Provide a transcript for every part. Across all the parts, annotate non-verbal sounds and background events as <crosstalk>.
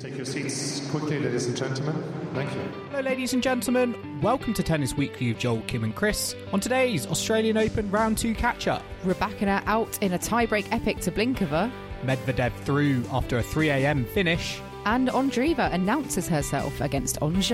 take your seats quickly, ladies and gentlemen. Thank you. Hello, ladies and gentlemen. Welcome to Tennis Weekly with Joel, Kim, and Chris. On today's Australian Open Round 2 catch up, Rybakina out in a tiebreak epic to Blinkova, Medvedev through after a 3am finish, and Andreeva announces herself against Ons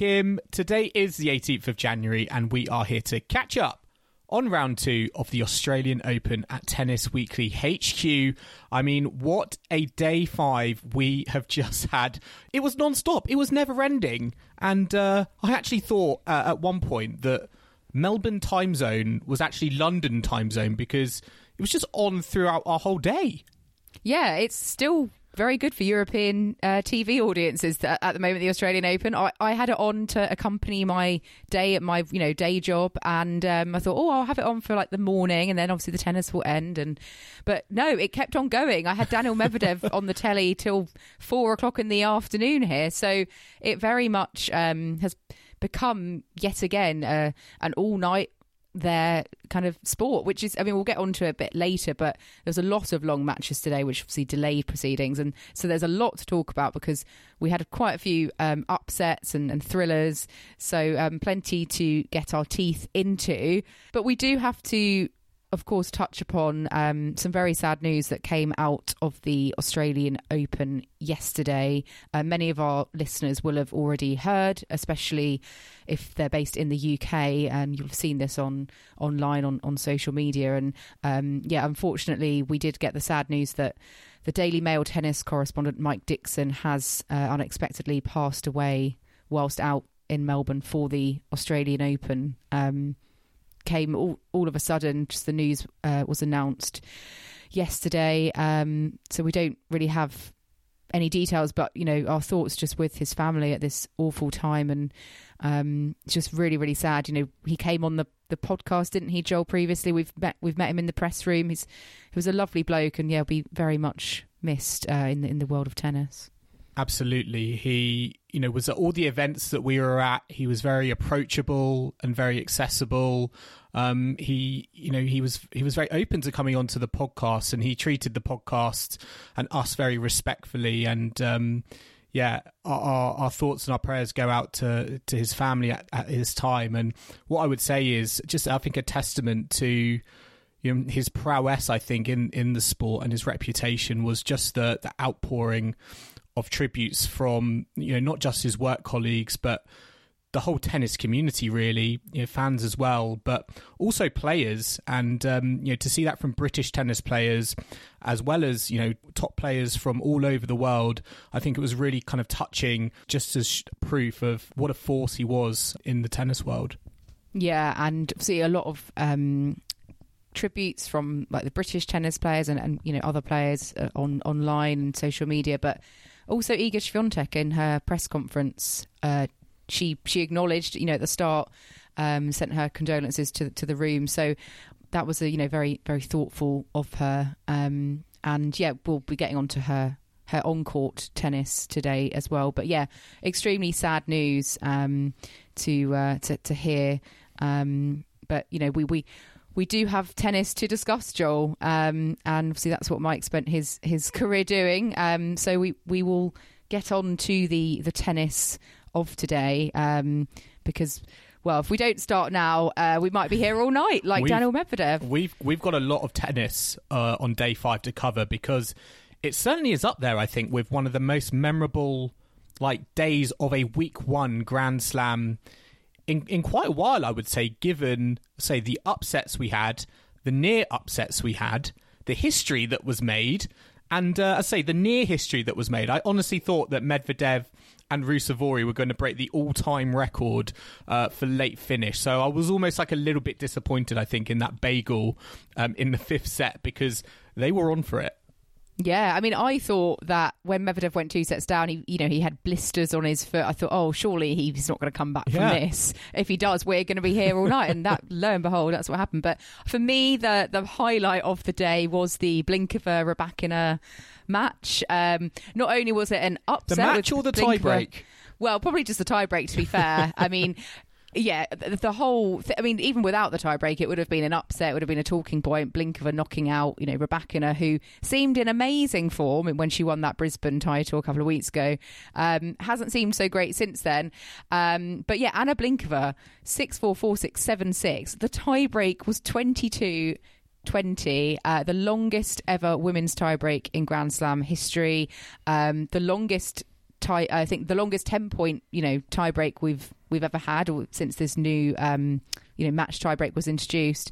Kim, today is the 18th of January, and we are here to catch up on round two of the Australian Open at Tennis Weekly HQ. I mean, what a day five we have <laughs> just had. It was non stop, it was never ending. And uh, I actually thought uh, at one point that Melbourne time zone was actually London time zone because it was just on throughout our whole day. Yeah, it's still very good for European uh, TV audiences at the moment. The Australian Open, I, I had it on to accompany my day at my you know day job, and um, I thought, oh, I'll have it on for like the morning, and then obviously the tennis will end. And but no, it kept on going. I had Daniil Medvedev <laughs> on the telly till four o'clock in the afternoon here, so it very much um, has become yet again uh, an all night their kind of sport, which is, I mean, we'll get onto it a bit later, but there's a lot of long matches today, which obviously delayed proceedings. And so there's a lot to talk about because we had quite a few um, upsets and, and, thrillers. So um, plenty to get our teeth into. But we do have to of course, touch upon um, some very sad news that came out of the Australian Open yesterday. Uh, many of our listeners will have already heard, especially if they're based in the UK, and you'll have seen this on online on, on social media. And um, yeah, unfortunately, we did get the sad news that the Daily Mail tennis correspondent Mike Dixon has uh, unexpectedly passed away whilst out in Melbourne for the Australian Open. Um, came all, all of a sudden, just the news uh, was announced yesterday. Um, so we don't really have any details, but you know, our thoughts just with his family at this awful time, and um, just really, really sad. You know, he came on the the podcast, didn't he, Joel? Previously, we've met we've met him in the press room. He's he was a lovely bloke, and yeah, be very much missed uh, in the in the world of tennis. Absolutely. He, you know, was at all the events that we were at. He was very approachable and very accessible. Um, he, you know, he was he was very open to coming onto the podcast, and he treated the podcast and us very respectfully. And um, yeah, our, our, thoughts and our prayers go out to to his family at, at his time. And what I would say is just, I think, a testament to you know his prowess. I think in in the sport and his reputation was just the the outpouring of tributes from you know not just his work colleagues but the whole tennis community really you know fans as well but also players. And um, you know to see that from british tennis players as well as you know top players from all over the world i think it was really kind of touching just as proof of what a force he was in the tennis world. Yeah and see a lot of um tributes from like the british tennis players and, and you know other players uh, on online and social media but also, Iga Swiatek in her press conference, uh, she she acknowledged, you know, at the start, um, sent her condolences to to the room. So that was a you know very very thoughtful of her. Um, and yeah, we'll be getting onto her her on court tennis today as well. But yeah, extremely sad news um, to, uh, to to hear. Um, but you know, we we we do have tennis to discuss, Joel, um, and obviously that's what Mike spent his his career doing. Um, so we we will get on to the the tennis of today um, because. Well, if we don't start now, uh, we might be here all night, like we've, Daniil Medvedev. We've we've got a lot of tennis uh, on day five to cover because it certainly is up there. I think with one of the most memorable like days of a week one Grand Slam in in quite a while, I would say, given say the upsets we had, the near upsets we had, the history that was made, and uh, I say the near history that was made. I honestly thought that Medvedev and Ruusuvuori were going to break the all-time record uh, for late finish. So I was almost like a little bit disappointed. I think in that bagel um, in the fifth set because they were on for it. Yeah, I mean, I thought that when Medvedev went two sets down, he, you know, he had blisters on his foot. I thought, oh, surely he's not going to come back Yeah. from this. If he does, we're going to be here all night. And that, <laughs> lo and behold, that's what happened. But for me, the the highlight of the day was the Blinkova Rybakina match. Um, not only was it an upset, The match or the tiebreak? Well, probably just the tiebreak. To be fair, <laughs> I mean. Yeah, the, whole. Th- I mean, even without the tiebreak, it would have been an upset. It would have been a talking point. Blinkova knocking out, you know, Rybakina, who seemed in amazing form when she won that Brisbane title a couple of weeks ago. Um, hasn't seemed so great since then. Um, but yeah, Anna Blinkova six four four six seven six. The tiebreak was twenty two. 20, uh, the longest ever women's tiebreak in Grand Slam history, um, the longest tie. I think the longest ten point, you know, tiebreak we've we've ever had or since this new, um, you know, match tiebreak was introduced.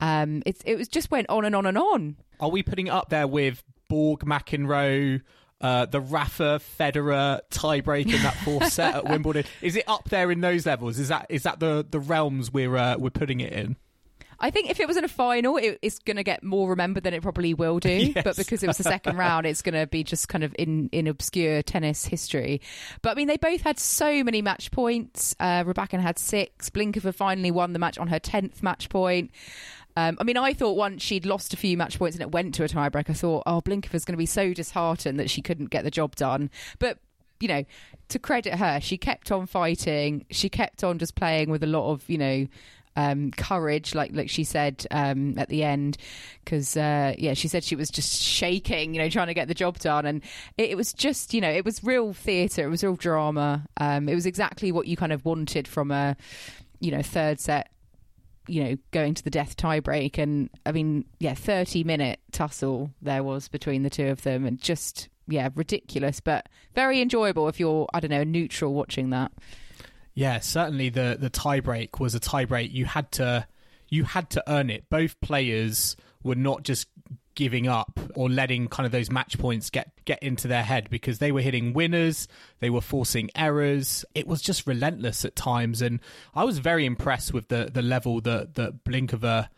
Um, it's it was just went on and on and on. Are we putting it up there with Borg, McEnroe, uh, the Rafa Federer tiebreak in that fourth set at <laughs> Wimbledon? Is it up there in those levels? Is that is that the the realms we're uh, we're putting it in? I think if it was in a final, it, it's going to get more remembered than it probably will do. <laughs> Yes. But because it was the second round, it's going to be just kind of in, in obscure tennis history. But I mean, they both had so many match points. Uh, Rybakina had six. Blinkova finally won the match on her 10th match point. Um, I mean, I thought once she'd lost a few match points and it went to a tiebreak, I thought, oh, Blinkova's going to be so disheartened that she couldn't get the job done. But you know, to credit her, she kept on fighting. She kept on just playing with a lot of, you know, um, courage, like like she said um, at the end, because uh, yeah, she said she was just shaking, you know, trying to get the job done, and it, it was just, you know, it was real theatre, it was real drama. Um, it was exactly what you kind of wanted from a, you know, third set you know, going to the death tiebreak. And I mean, yeah, 30 minute tussle there was between the two of them and just, yeah, ridiculous, but very enjoyable if you're, I don't know, neutral watching that. Yeah, certainly the the tiebreak was a tiebreak. You had to you had to earn it. Both players were not just giving up or letting kind of those match points get get into their head because they were hitting winners, they were forcing errors. It was just relentless at times and I was very impressed with the the level that that Blinkova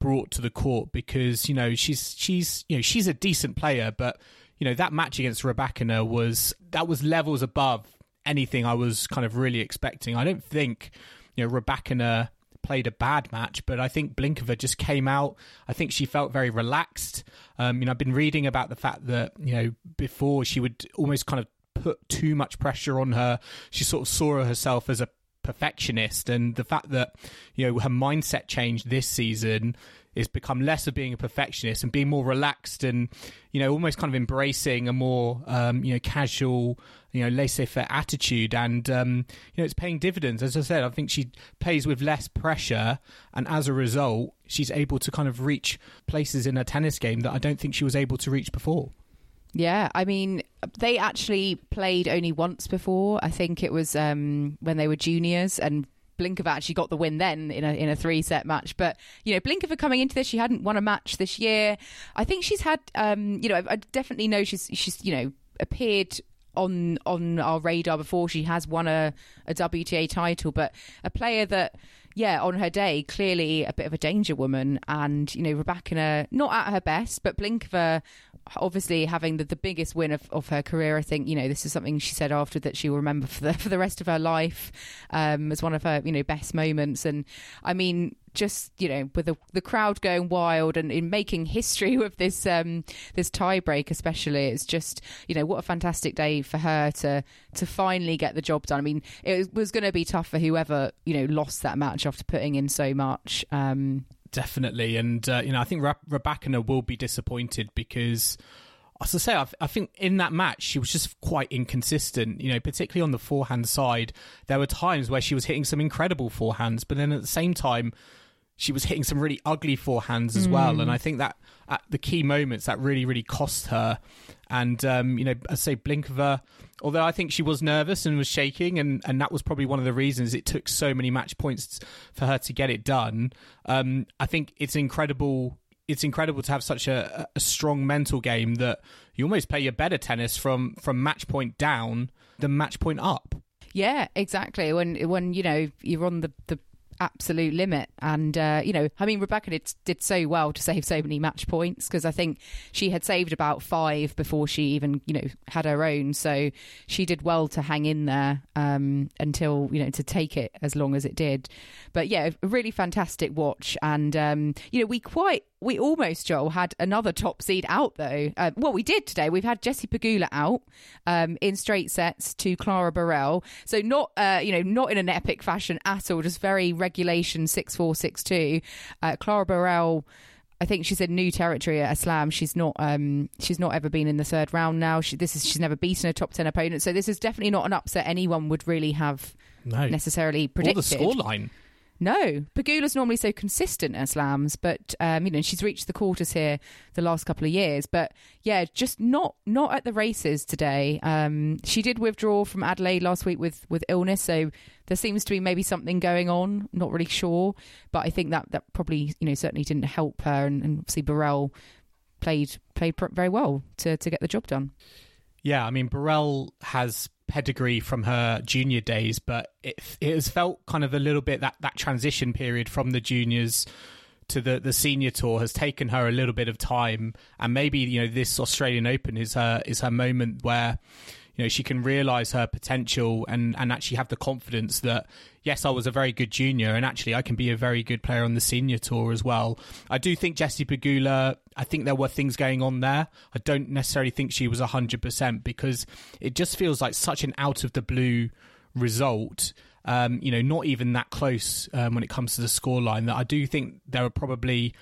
brought to the court because you know she's she's you know she's a decent player but you know that match against Rybakina was that was levels above anything I was kind of really expecting. I don't think you know Rybakina played a bad match, but I think Blinkova just came out. I think she felt very relaxed. Um, you know, I've been reading about the fact that you know before she would almost kind of put too much pressure on her. She sort of saw herself as a perfectionist, and the fact that you know her mindset changed this season is become less of being a perfectionist and being more relaxed and you know almost kind of embracing a more um, you know casual you know laissez-faire attitude and um, you know it's paying dividends as i said i think she plays with less pressure and as a result she's able to kind of reach places in her tennis game that i don't think she was able to reach before Yeah, I mean, they actually played only once before. I think it was um, when they were juniors, and Blinkova actually got the win then in a in a three set match. But you know, Blinkova coming into this, she hadn't won a match this year. I think she's had, um, you know, I, I definitely know she's she's you know appeared on on our radar before. She has won a, a WTA title, but a player that. Yeah, on her day, clearly a bit of a danger woman, and you know Rybakina not at her best, but Blinkova obviously having the, the biggest win of, of her career. I think you know this is something she said after that she will remember for the <laughs> for the rest of her life um, as one of her you know best moments. And I mean, just you know with the the crowd going wild and in making history <laughs> with this um, this tiebreak, especially, it's just you know what a fantastic day for her to to finally get the job done. I mean, it was going to be tough for whoever you know lost that match after putting in so much. Um, Definitely, and uh, you know, I think Ra- Rybakina will be disappointed because, as I say, I think in that match she was just quite inconsistent. You know, particularly on the forehand side, there were times where she was hitting some incredible forehands, but then at the same time, she was hitting some really ugly forehands as well. And I think that at the key moments, that really, really cost her. And um, you know, I say Blinkova, although I think she was nervous and was shaking, and, and that was probably one of the reasons it took so many match points for her to get it done. Um, I think it's incredible it's incredible to have such a, a strong mental game that you almost play your better tennis from from match point down than match point up. Yeah, exactly. When when you know you're on the the absolute limit. And, uh, you know, I mean, Rybakina did, did so well to save so many match points because I think she had saved about five before she even, you know, had her own. So she did well to hang in there um, until, you know, to take it as long as it did. But yeah, really fantastic watch. And, um, you know, we quite we almost Joel had another top seed out though. Uh, well, we did today. We've had Jessie Pegula out um, in straight sets to Clara Burel. So not uh, you know not in an epic fashion at all. Just very regulation six four six two. Uh, Clara Burel. I think she's in new territory at a slam. She's not. Um, she's not ever been in the third round now. She, this is. She's never beaten a top ten opponent. So this is definitely not an upset anyone would really have no. necessarily predicted. Or the scoreline. No, Pegula's normally so consistent at slams, but um, you know she's reached the quarters here the last couple of years. But yeah, just not not at the races today. Um, she did withdraw from Adelaide last week with with illness, so there seems to be maybe something going on. Not really sure, but I think that that probably you know certainly didn't help her, and, and obviously Burel played played very well to to get the job done. Yeah, I mean Burel has pedigree from her junior days, but it, it has felt kind of a little bit that, that transition period from the juniors to the, the senior tour has taken her a little bit of time, and maybe you know this Australian Open is her is her moment where you know she can realize her potential and and actually have the confidence that yes I was a very good junior and actually I can be a very good player on the senior tour as well. I do think Jessie Pegula I think there were things going on there. I don't necessarily think she was 100% because it just feels like such an out of the blue result. Um, you know, not even that close um, when it comes to the scoreline. That I do think there are probably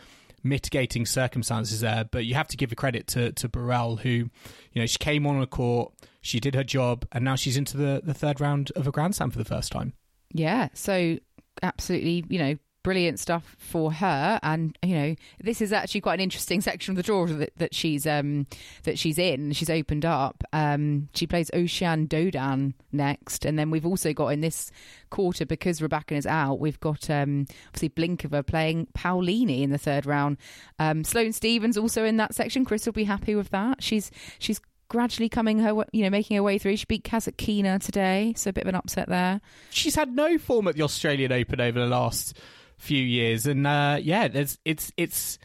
mitigating circumstances there, but you have to give the credit to to Burel, who, you know, she came on a court, she did her job, and now she's into the the third round of a Grand Slam for the first time. Yeah, so absolutely, you know, brilliant stuff for her. And you know this is actually quite an interesting <laughs> section of the draw that, that she's um that she's in. She's opened up. Um she plays Océane Dodin next. And then we've also got in this quarter because Rybakina is out we've got um obviously Blinkova playing Paolini in the third round. Um Sloane Stevens also in that section. Chris will be happy with that. She's she's gradually coming her, you know, making her way through. She beat Kasatkina today, so a bit of an upset there. She's had no form at the Australian Open over the last few years, and uh, yeah, there's it's it's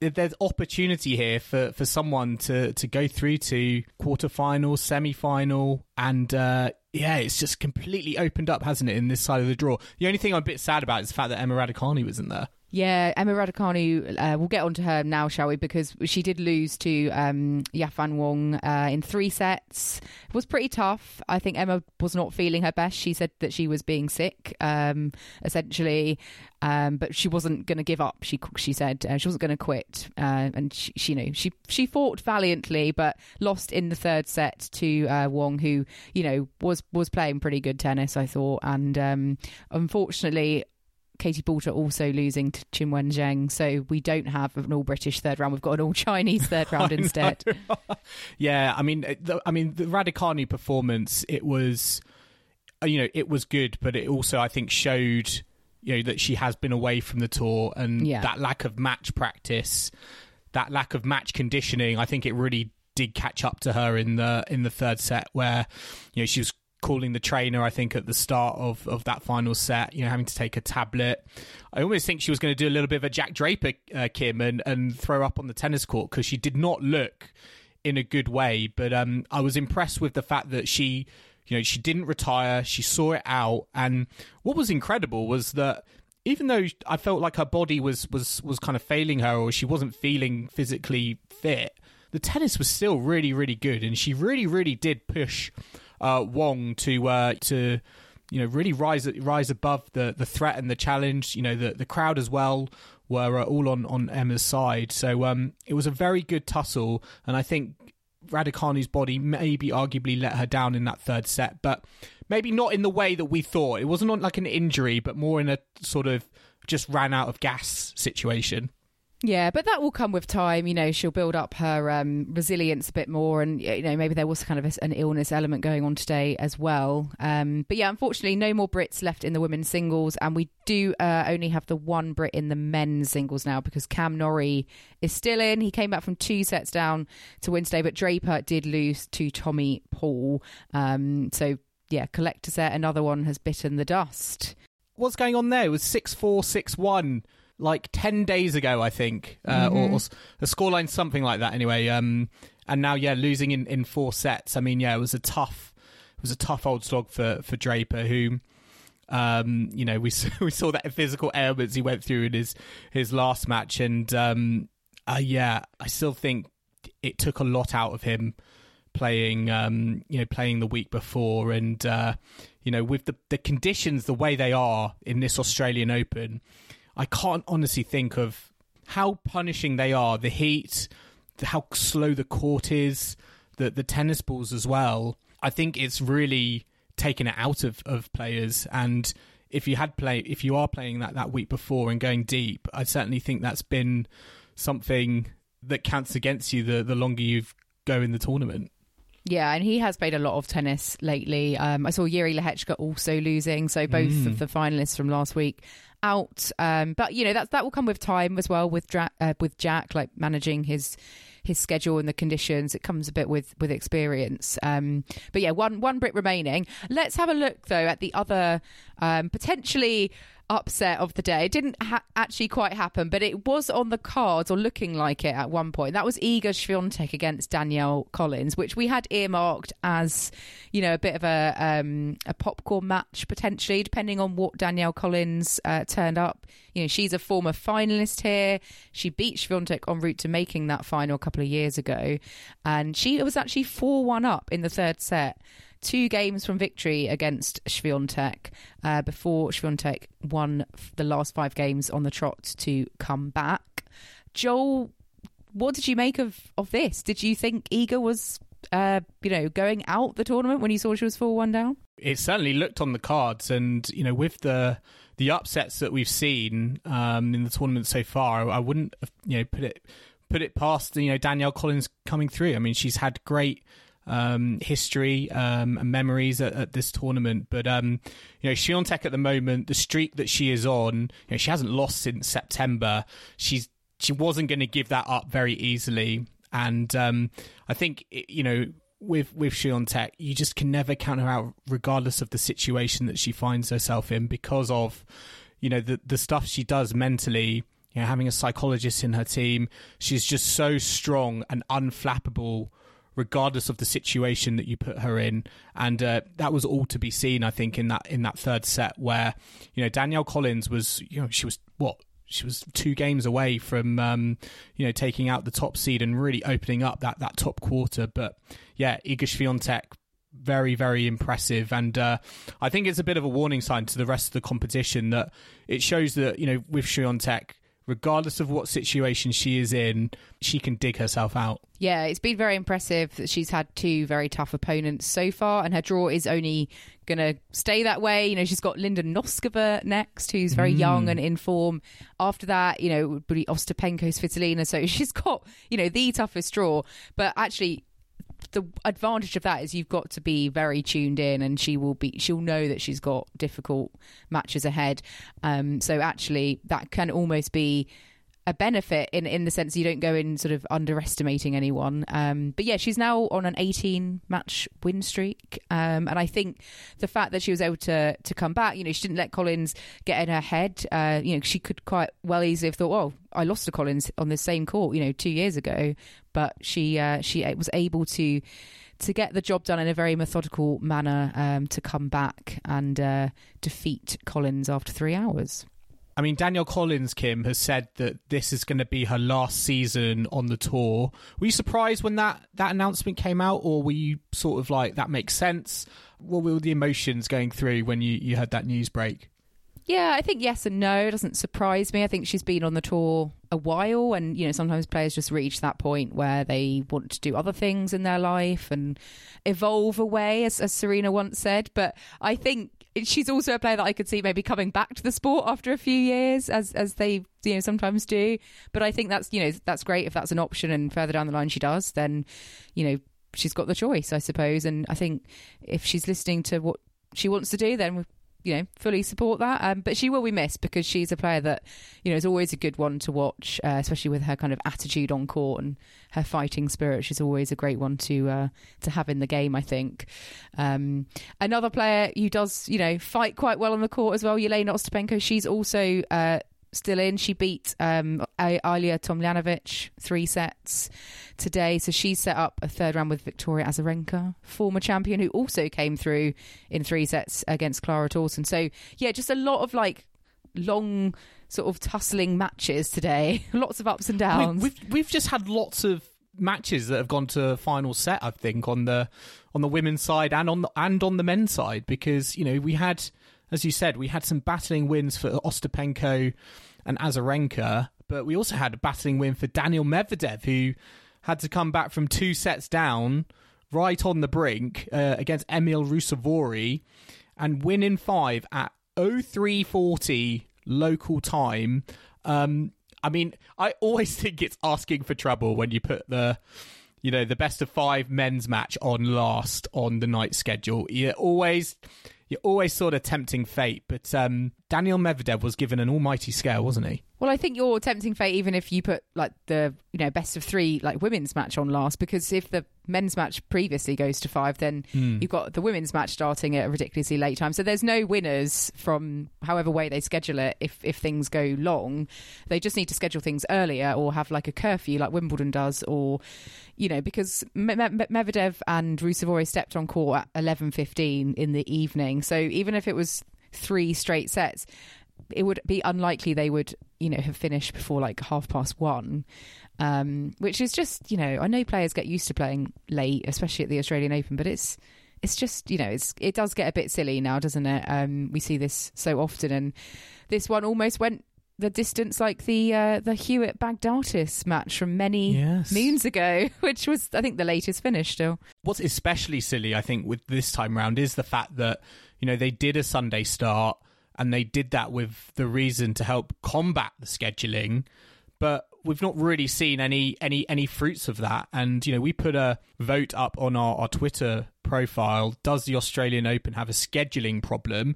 there's opportunity here for, for someone to, to go through to quarterfinal, semi final, and uh, yeah, it's just completely opened up, hasn't it, in this side of the draw? The only thing I'm a bit sad about is the fact that Emma Raducanu wasn't there. Yeah, Emma Raducanu, uh, we'll get on to her now, shall we? Because she did lose to um, Yafan Wang uh, in three sets. It was pretty tough. I think Emma was not feeling her best. She said that she was being sick, um, essentially, um, but she wasn't going to give up. She she said uh, she wasn't going to quit, uh, and she, she, you know she she fought valiantly, but lost in the third set to uh, Wang, who you know was was playing pretty good tennis, I thought, and um, unfortunately Katie Boulter also losing to Qin Zheng. So we don't have an all British third round. We've got an all Chinese third <laughs> round instead. <laughs> yeah, I mean, the, I mean the Raducanu performance. It was, uh, you know, it was good, but it also I think showed, you know, that she has been away from the tour and yeah. that lack of match practice, that lack of match conditioning. I think it really did catch up to her in the in the third set where you know she was calling the trainer, I think, at the start of, of that final set, you know, having to take a tablet. I almost think she was going to do a little bit of a Jack Draper, uh, Kim, and, and throw up on the tennis court because she did not look in a good way. But um, I was impressed with the fact that she, you know, she didn't retire, she saw it out. And what was incredible was that even though I felt like her body was, was, was kind of failing her or she wasn't feeling physically fit, the tennis was still really, really good. And she really, really did push uh, Wang to uh, to you know really rise rise above the the threat and the challenge. You know the the crowd as well were uh, all on on Emma's side, so um, it was a very good tussle, and I think Raducanu's body maybe arguably let her down in that third set, but maybe not in the way that we thought. It wasn't like an injury, but more in a sort of just ran out of gas situation. Yeah, but that will come with time. You know, she'll build up her um, resilience a bit more, and you know, maybe there was kind of a, an illness element going on today as well. Um, but yeah, unfortunately, no more Brits left in the women's singles, and we do uh, only have the one Brit in the men's singles now because Cam Norrie is still in. He came back from two sets down to win today, but Draper did lose to Tommy Paul. Um, so yeah, collector set, another one has bitten the dust. What's going on there? It was six four six one like 10 days ago, I think, uh, mm-hmm. or, or a scoreline, something like that anyway. Um, and now, yeah, losing in, in four sets. I mean, yeah, it was a tough, it was a tough old slog for, for Draper, who, um, you know, we saw, <laughs> we saw that physical ailments he went through in his, his last match. And, um, uh, yeah, I still think it took a lot out of him playing, um, you know, playing the week before. And, uh, you know, with the, the conditions the way they are in this Australian Open, I can't honestly think of how punishing they are. The heat, how slow the court is, the the tennis balls as well. I think it's really taken it out of, of players. And if you had play, if you are playing that that week before and going deep, I certainly think that's been something that counts against you the the longer you go in the tournament. Yeah, and he has played a lot of tennis lately. Um, I saw Jiri Lehecka also losing, so both mm. of the finalists from last week out. Um, but you know that that will come with time as well with Dra- uh, with Jack, like managing his his schedule and the conditions. It comes a bit with with experience. Um, but yeah, one one Brit remaining. Let's have a look though at the other um, potentially upset of the day. It didn't ha- actually quite happen, but it was on the cards or looking like it at one point. That was Iga Swiatek against Danielle Collins, which we had earmarked as, you know, a bit of a um, a popcorn match potentially, depending on what Danielle Collins uh, turned up. You know, she's a former finalist here. She beat Swiatek en route to making that final a couple of years ago, and she was actually four one up in the third set two games from victory against Swiatek uh, before Swiatek won the last five games on the trot to come back. Joel, what did you make of, of this? Did you think Iga was, uh, you know, going out the tournament when you saw she was 4 1 down? It certainly looked on the cards. And, you know, with the the upsets that we've seen um, in the tournament so far, I wouldn't, you know, put it put it past you know Danielle Collins coming through. I mean, she's had great um, history um, and memories at, at, this tournament. But um, you know, Swiatek at the moment, the streak that she is on, you know, she hasn't lost since September. She's she wasn't going to give that up very easily, and um, I think you know. With with Swiatek, you just can never count her out, regardless of the situation that she finds herself in, because of you know the the stuff she does mentally you know, having a psychologist in her team. She's just so strong and unflappable regardless of the situation that you put her in. And uh, that was all to be seen, I think, in that in that third set where you know Danielle Collins was you know she was what she was two games away from um, you know taking out the top seed and really opening up that that top quarter. But yeah, Iga Swiatek very very impressive and uh, I think it's a bit of a warning sign to the rest of the competition that it shows that you know with Swiatek regardless of what situation she is in, she can dig herself out. Yeah, it's been very impressive that she's had two very tough opponents so far, and her draw is only going to stay that way. You know, she's got Linda Noskova next, who's very mm. young and in form. After that, you know, it would be Ostapenko, Svitolina. So <laughs> she's got, you know, the toughest draw. But actually, the advantage of that is you've got to be very tuned in, and she will be. She'll know that she's got difficult matches ahead. Um, so actually, that can almost be a benefit in in the sense you don't go in sort of underestimating anyone. Um, but yeah, she's now on an 18 match win streak, um, and I think the fact that she was able to to come back, you know, she didn't let Collins get in her head. Uh, you know, she could quite well easily have thought, "Oh, I lost to Collins on the same court, you know, two years ago," but she uh, she was able to to get the job done in a very methodical manner um, to come back and uh, defeat Collins after three hours. I mean, Danielle Collins, Kim, has said that this is going to be her last season on the tour. Were you surprised when that, that announcement came out, or were you sort of like, that makes sense? What were the emotions going through when you, you had that news break? Yeah, I think yes and no. It doesn't surprise me. I think she's been on the tour a while, and you know sometimes players just reach that point where they want to do other things in their life and evolve away, as, as Serena once said. But I think she's also a player that I could see maybe coming back to the sport after a few years, as as they you know sometimes do. But I think that's you know that's great if that's an option, and further down the line she does, then you know she's got the choice, I suppose. And I think if she's listening to what she wants to do, then you know, fully support that. Um, but she will be missed because she's a player that, you know, is always a good one to watch, uh, especially with her kind of attitude on court and her fighting spirit. She's always a great one to uh, to have in the game. I think. Um, another player who does, you know, fight quite well on the court as well, Yelena Ostapenko. She's also uh, still in. She beat um, Ajla Tomljanovic three sets today. So she set up a third round with Victoria Azarenka, former champion, who also came through in three sets against Clara Tauson. So, yeah, just a lot of like long sort of tussling matches today. <laughs> lots of ups and downs. Mean, we've, we've just had lots of matches that have gone to final set, I think, on the on the women's side and on the and on the men's side because, you know, we had as you said, we had some battling wins for Ostapenko and Azarenka, but we also had a battling win for Daniil Medvedev, who had to come back from two sets down, right on the brink, uh, against Emil Ruusuvuori, and win in five at 0340 local time. Um, I mean, I always <laughs> think it's asking for trouble when you put the you know the best of five men's match on last on the night schedule. You always you're always sort of tempting fate. But um, Daniil Medvedev was given an almighty scare, wasn't he? Well, I think you're tempting fate even if you put like the you know best of three like women's match on last because if the men's match previously goes to five, then mm. you've got the women's match starting at a ridiculously late time. So there's no winners from however way they schedule it. If if things go long, they just need to schedule things earlier or have like a curfew like Wimbledon does, or you know because Medvedev and Ruusuvuori stepped on court at 11:15 in the evening. So even if it was three straight sets it would be unlikely they would, you know, have finished before like half past one. Um, which is just, you know, I know players get used to playing late, especially at the Australian Open, but it's it's just, you know, it's it does get a bit silly now, doesn't it? Um, we see this so often, and this one almost went the distance like the uh, the Hewitt Baghdatis match from many yes. moons ago, <laughs> which was I think the latest finish still. What's especially silly, I think, with this time round is the fact that you know they did a Sunday start and they did that with the reason to help combat the scheduling but we've not really seen any any any fruits of that. And you know we put a vote up on our, our twitter profile. Does the australian open have a scheduling problem?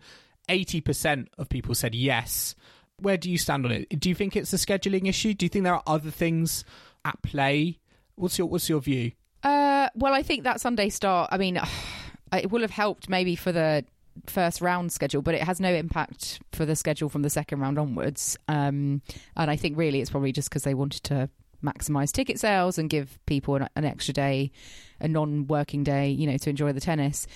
80% of people said yes. Where do you stand on it? Do you think it's a scheduling issue? Do you think there are other things at play? What's your what's your view? Uh, well i think that sunday start i mean <sighs> it will have helped maybe for the first round schedule, but it has no impact for the schedule from the second round onwards. Um, and I think really it's probably just because they wanted to maximize ticket sales and give people an, an extra day, a non-working day, you know, to enjoy the tennis.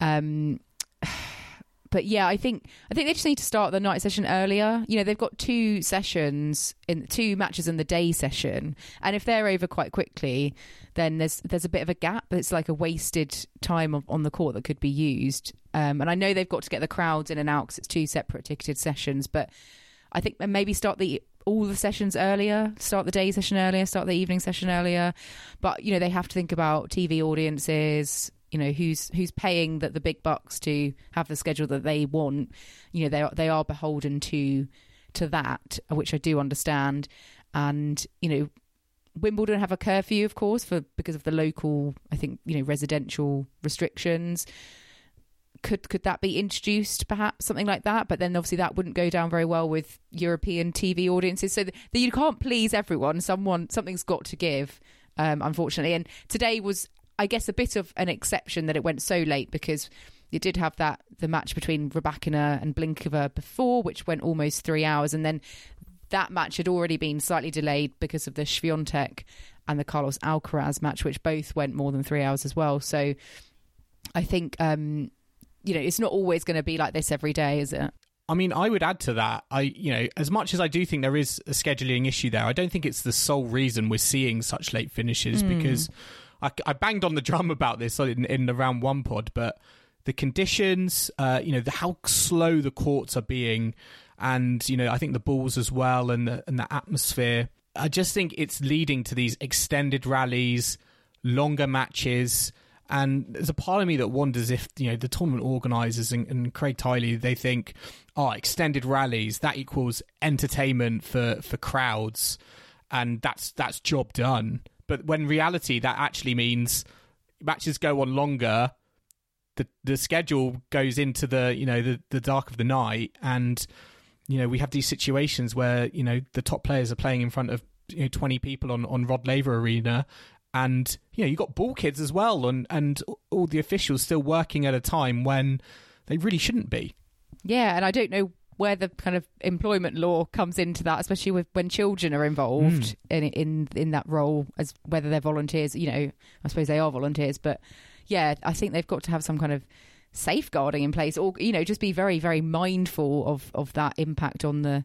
Um, <sighs> but yeah, I think I think they just need to start the night session earlier. You know, they've got two sessions in two matches in the day session, and if they're over quite quickly, then there's there's a bit of a gap. It's like a wasted time on the court that could be used. Um, and I know they've got to get the crowds in and out because it's two separate ticketed sessions, but I think maybe start the all the sessions earlier, start the day session earlier, start the evening session earlier. But you know, they have to think about TV audiences, you know who's who's paying the, the big bucks to have the schedule that they want. You know they are, they are beholden to to that which I do understand. And you know Wimbledon have a curfew of course for because of the local I think you know residential restrictions could could that be introduced perhaps something like that? But then obviously that wouldn't go down very well with European TV audiences. So that you can't please everyone. Someone something's got to give um, unfortunately. And today was I guess a bit of an exception that it went so late because you did have that the match between Rybakina and Blinkova before, which went almost three hours, and then that match had already been slightly delayed because of the Swiatek and the Carlos Alcaraz match, which both went more than three hours as well. So I think um, you know it's not always going to be like this every day, is it? I mean, I would add to that. I, you know, as much as I do think there is a scheduling issue there, I don't think it's the sole reason we're seeing such late finishes mm. because I, I, banged on the drum about this in, in the round one pod, but the conditions, uh, you know, the, how slow the courts are being, and you know, I think the balls as well, and the and the atmosphere. I just think it's leading to these extended rallies, longer matches, And there's a part of me that wonders if you know the tournament organisers and, and Craig Tiley they think, oh, extended rallies that equals entertainment for for crowds, and that's that's job done. But when reality that actually means matches go on longer, the the schedule goes into the you know the the dark of the night, and you know we have these situations where you know the top players are playing in front of you know 20 people on on Rod Laver Arena and you know you got ball kids as well and and all the officials still working at a time when they really shouldn't be yeah and i don't know where the kind of employment law comes into that especially with when children are involved mm. in in in that role as whether they're volunteers you know i suppose they are volunteers but yeah i think they've got to have some kind of safeguarding in place or you know just be very very mindful of of that impact on the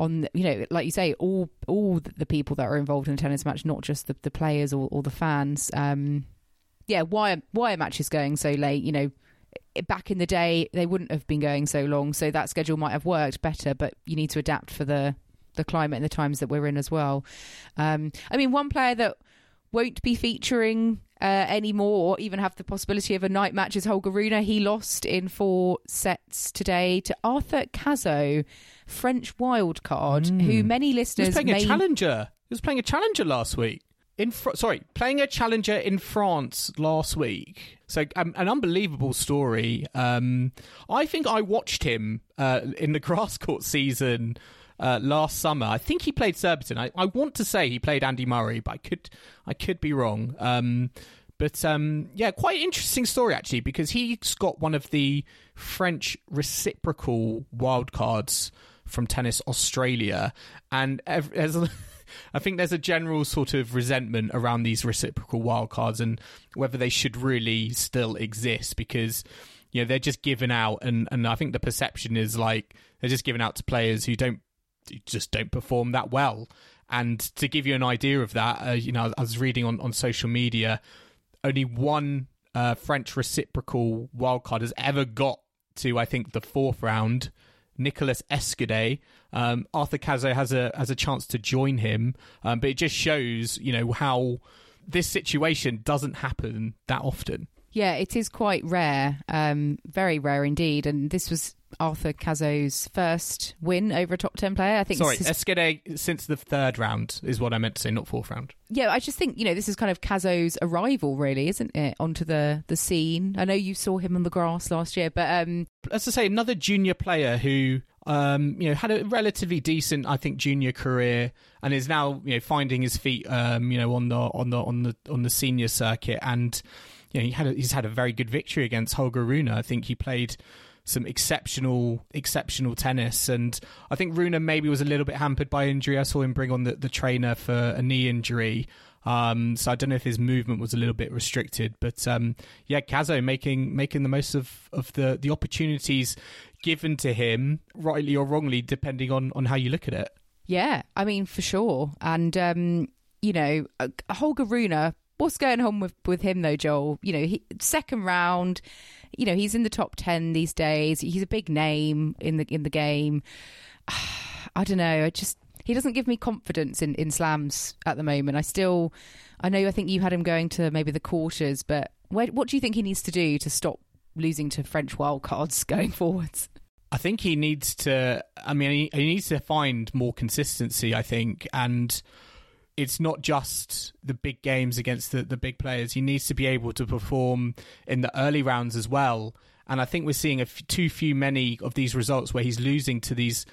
on you know like you say all all the people that are involved in a tennis match not just the, the players or, or the fans um yeah why why a match is going so late you know back in the day they wouldn't have been going so long so that schedule might have worked better but you need to adapt for the the climate and the times that we're in as well. Um i mean one player that won't be featuring uh, anymore, or even have the possibility of a night match is Holger Rune. He lost in four sets today to Arthur Cazaux. French wildcard, mm. who many listeners he was playing may... a challenger. He was playing a challenger last week. In fr- sorry, playing a challenger in France last week. So um, an unbelievable story. Um, I think I watched him uh, in the <laughs> grass court season uh, last summer. I think he played Surbiton. I, I, want to say he played Andy Murray, but I could I could be wrong. Um, but um, yeah, quite interesting story actually because he's got one of the French reciprocal wildcards from Tennis Australia, and <laughs> I think there's a general sort of resentment around these reciprocal wildcards and whether they should really still exist because you know they're just given out, and and I think the perception is like they're just given out to players who don't just don't perform that well. And to give you an idea of that, uh, you know, I was reading on, on social media, only one uh, French reciprocal wildcard has ever got to, I think, the fourth round. Nicolas Escudé. Um, Arthur Cazaux has a has a chance to join him, um, but it just shows you know how this situation doesn't happen that often. Yeah, it is quite rare, um, very rare indeed. And this was Arthur Cazaux's first win over a top 10 player. I think Sorry, his... Escudé since the third round is what I meant to say, not fourth round. Yeah, I just think, you know, this is kind of Cazaux's arrival, really, isn't it, onto the, the scene. I know you saw him on the grass last year, but. Um... As I say, another junior player who. Um, you know, had a relatively decent, I think, junior career, and is now, you know, finding his feet, um, you know, on the on the on the on the senior circuit, and you know, he had a, he's had a very good victory against Holger Rune. I think he played some exceptional exceptional tennis. And I think Rune maybe was a little bit hampered by injury. I saw him bring on the, the trainer for a knee injury. Um, so I don't know if his movement was a little bit restricted, but um, yeah, Cazaux making making the most of, of the, the opportunities given to him, rightly or wrongly, depending on, on how you look at it. Yeah, I mean for sure, and um, you know, uh, Holger Rune. What's going on with with him though, Joel? You know, he, second round you know, he's in the top 10 these days. He's a big name in the in the game. <sighs> I don't know. I just he doesn't give me confidence in in slams at the moment. I still I know I think you had him going to maybe the quarters, but where, what do you think he needs to do to stop losing to French wildcards <laughs> going forwards? I think he needs to. I mean, he, he needs to find more consistency. I think, and it's not just the big games against the, the big players. He needs to be able to perform in the early rounds as well. And I think we're seeing a f- too few many of these results where he's losing to these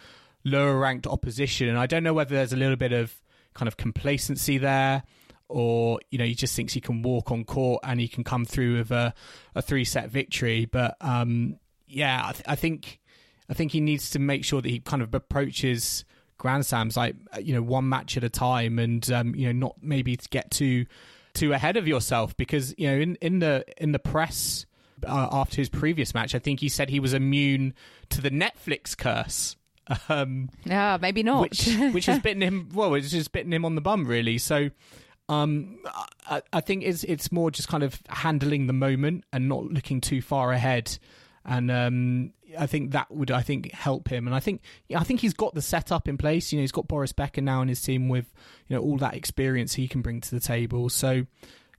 lower ranked opposition. And I don't know whether there's a little bit of kind of complacency there or you know he just thinks he can walk on court and he can come through with a, a three set victory. But um, yeah, I, th- I think I think he needs to make sure that he kind of approaches Grand Slams like uh, you know one match at a time, and um, you know not maybe to get too too ahead of yourself because you know in in the in the press. Uh, after his previous match, I think he said he was immune to the Netflix curse. <laughs> Um, yeah, maybe not. Which, which has bitten him. Well, it's just bitten him on the bum, really. So, um, I, I, think it's it's more just kind of handling the moment and not looking too far ahead. And um, I think that would I think help him, and I think I think he's got the setup in place. You know, he's got Boris Becker now in his team with you know all that experience he can bring to the table. So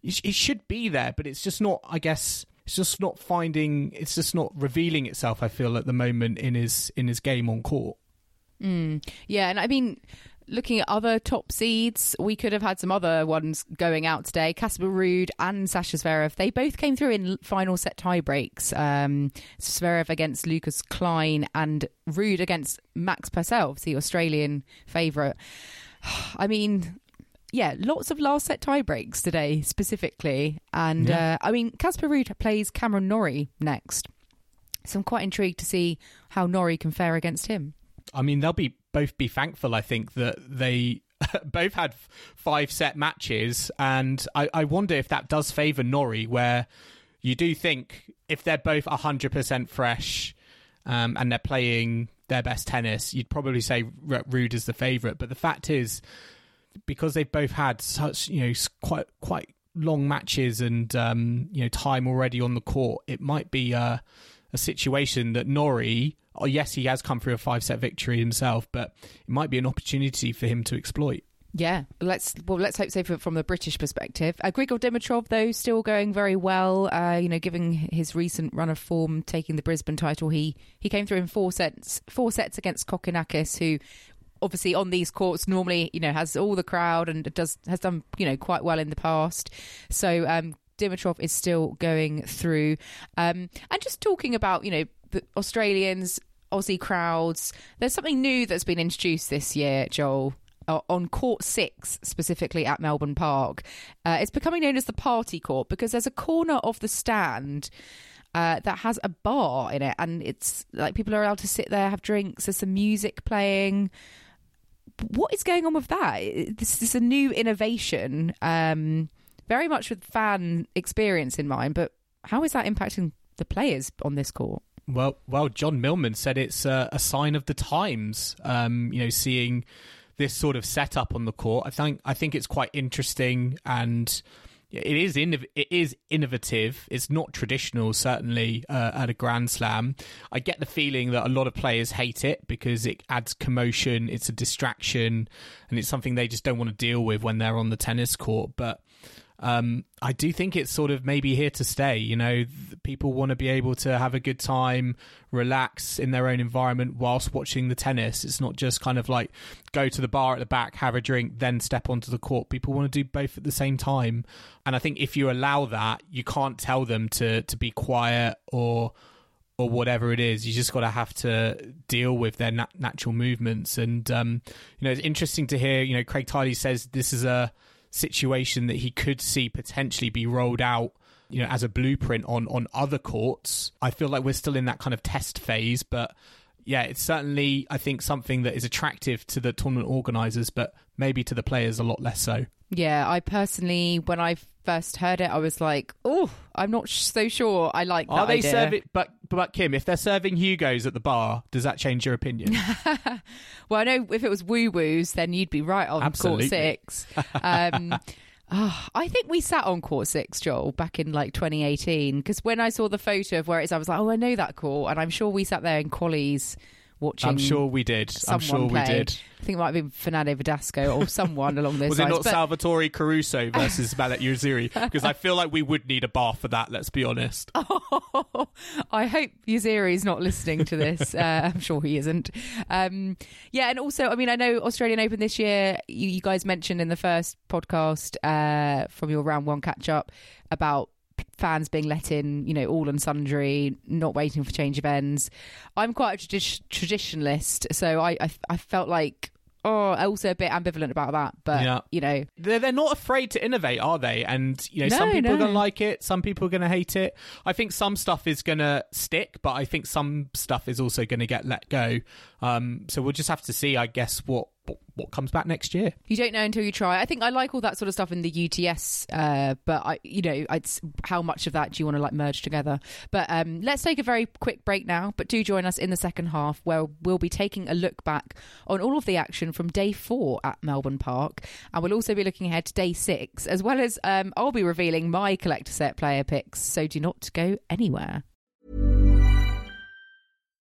it should be there, but it's just not. I guess it's just not finding. It's just not revealing itself. I feel at the moment in his in his game on court. Mm. Yeah, and I mean, looking at other top seeds, we could have had some other ones going out today. Casper Ruud and Sasha Zverev, they both came through in final set tie breaks. Um, Zverev against Lukas Klein and Ruud against Max Purcell, the Australian favourite. <sighs> I mean, yeah, lots of last set tie breaks today specifically. And yeah. uh, I mean, Casper Ruud plays Cameron Norrie next. So I'm quite intrigued to see how Norrie can fare against him. I mean, they'll be both be thankful, I think, that they <laughs> both had five set matches. And I, I wonder if that does favour Norrie, where you do think if they're both 100% fresh um, and they're playing their best tennis, you'd probably say Ruud is the favourite. But the fact is, because they've both had such, you know, quite, quite long matches and, um, you know, time already on the court, it might be uh, a situation that Norrie oh, yes, he has come through a five set victory himself, but it might be an opportunity for him to exploit. Yeah, let's well let's hope so from the British perspective. Uh, Grigor Dimitrov though still going very well. Uh, you know, given his recent run of form, taking the Brisbane title, he he came through in four sets four sets against Kokkinakis, who obviously on these courts normally you know has all the crowd and does has done you know quite well in the past. So um, Dimitrov is still going through. Um, and just talking about, you know, the Australians Aussie crowds. There's something new that's been introduced this year, Joel. Uh, on court six, specifically at Melbourne Park, uh, it's becoming known as the party court because there's a corner of the stand uh, that has a bar in it, and it's like people are allowed to sit there, have drinks. There's some music playing. What is going on with that? This is a new innovation, um, very much with fan experience in mind. But how is that impacting the players on this court? Well, well, John Millman said it's a, a sign of the times. Um, you know, seeing this sort of setup on the court, I think I think it's quite interesting and it is it is innovative. It's not traditional, certainly uh, at a Grand Slam. I get the feeling that a lot of players hate it because it adds commotion. It's a distraction, and it's something they just don't want to deal with when they're on the tennis court. But um, I do think it's sort of maybe here to stay. You know, people want to be able to have a good time, relax in their own environment whilst watching the tennis. It's not just kind of like go to the bar at the back, have a drink, then step onto the court. People want to do both at the same time. And I think if you allow that, you can't tell them to to be quiet or or whatever it is. You just got to have to deal with their nat- natural movements. And um, you know, it's interesting to hear. You know, Craig Tiley says this is a situation that he could see potentially be rolled out you know as a blueprint on on other courts. I feel like we're still in that kind of test phase but yeah it's certainly i think something that is attractive to the tournament organizers but maybe to the players a lot less so yeah i personally when i first heard it i was like oh i'm not so sure i like are they idea. serving but but Kim, if they're serving Hugo's at the bar, does that change your opinion? <laughs> well, I know if it was woo woos, then you'd be right on Absolutely. court six. Um, <laughs> oh, I think we sat on court six, Joel, back in like 2018. Because when I saw the photo of where it is, I was like, oh, I know that court. And I'm sure we sat there in qualies watching. I'm sure we did. I'm sure play. we did. I think it might have been Fernando Verdasco or someone along <laughs> those Was lines. it not but... Salvatore Caruso <laughs> versus Malek Jaziri? Because I feel like we would need a bar for that. Let's be honest. Oh, <laughs> I hope Uziri is not listening to this. uh, I'm sure he isn't. Um, yeah, and also, I mean, I know Australian Open this year. You, you guys mentioned in the first podcast uh, from your round one catch up about fans being let in, you know, all and sundry, not waiting for change of ends. I'm quite a tradi- traditionalist, so I, I, I felt like oh, also a bit ambivalent about that. But yeah. you know, they're, they're not afraid to innovate, are they? And you know, no, some people no. are going to like it, some people are going to hate it. I think some stuff is going to stick, but I think some stuff is also going to get let go. Um, so we'll just have to see, I guess, what what comes back next year. You don't know until you try. I think I like all that sort of stuff in the UTS, uh, but I, you know, it's how much of that do you want to like merge together? But um, let's take a very quick break now. But do join us in the second half where we'll be taking a look back on all of the action from day four at Melbourne Park, and we'll also be looking ahead to day six, as well as um, I'll be revealing my collector set player picks. So do not go anywhere.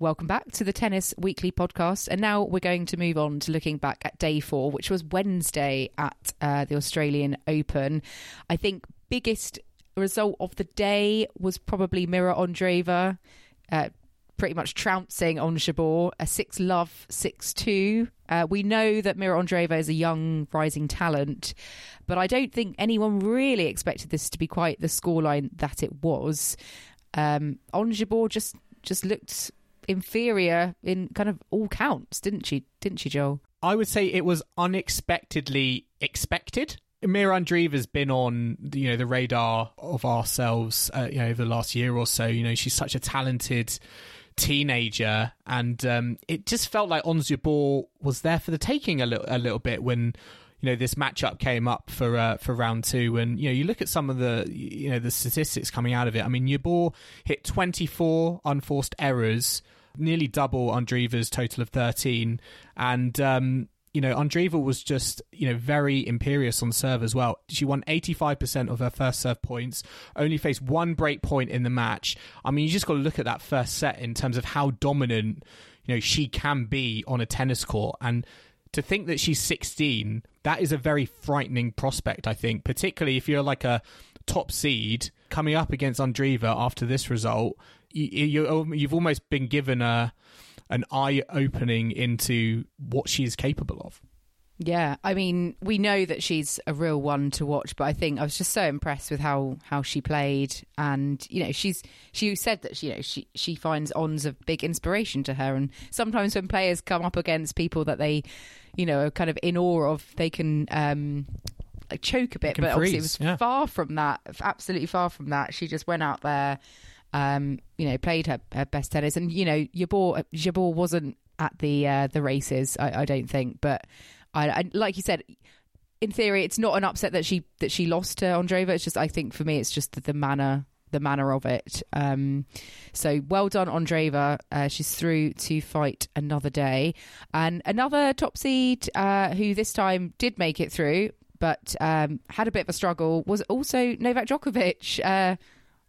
Welcome back to the Tennis Weekly podcast. And now we're going to move on to looking back at day four, which was Wednesday at uh, the Australian Open. I think biggest result of the day was probably Mirra Andreeva. Uh, pretty much trouncing Ons Jabeur, a six love, six two. Uh, we know that Mirra Andreeva is a young rising talent, but I don't think anyone really expected this to be quite the scoreline that it was. Um, Ons Jabeur just just looked inferior in kind of all counts, didn't she? Didn't she, Joel? I would say it was unexpectedly expected. Mirra Andreeva's been on you know the radar of ourselves uh, you know over the last year or so. You know she's such a talented teenager, and um, it just felt like Jabeur was there for the taking a little a little bit when you know this matchup came up for uh, for round two, and you know you look at some of the you know the statistics coming out of it. I mean, Jabeur hit 24 unforced errors, nearly double Andreeva's total of 13, and um, you know, Andreeva was just, you know, very imperious on serve as well. She won 85% of her first serve points, only faced one break point in the match. I mean, you just got to look at that first set in terms of how dominant, you know, she can be on a tennis court. And to think that she's 16, that is a very frightening prospect, I think, particularly if you're like a top seed coming up against Andreeva after this result. You, you, you've almost been given a an eye opening into what she's capable of. Yeah, I mean, we know that she's a real one to watch, but I think I was just so impressed with how how she played, and you know, she's she said that she, you know she she finds Ons a big inspiration to her, and sometimes when players come up against people that they, you know, are kind of in awe of, they can. um like choke a bit, but obviously it was yeah. far from that. Absolutely far from that. She just went out there, um, you know, played her, her best tennis, and you know, Jabeur Jabeur wasn't at the uh, the races. I, I don't think, but I, I like you said. In theory, it's not an upset that she that she lost to Andreeva. It's just I think for me, it's just the, the manner the manner of it. Um, so well done, Andreeva. Uh, she's through to fight another day, and another top seed uh, who this time did make it through, but um, had a bit of a struggle was also Novak Djokovic. Uh,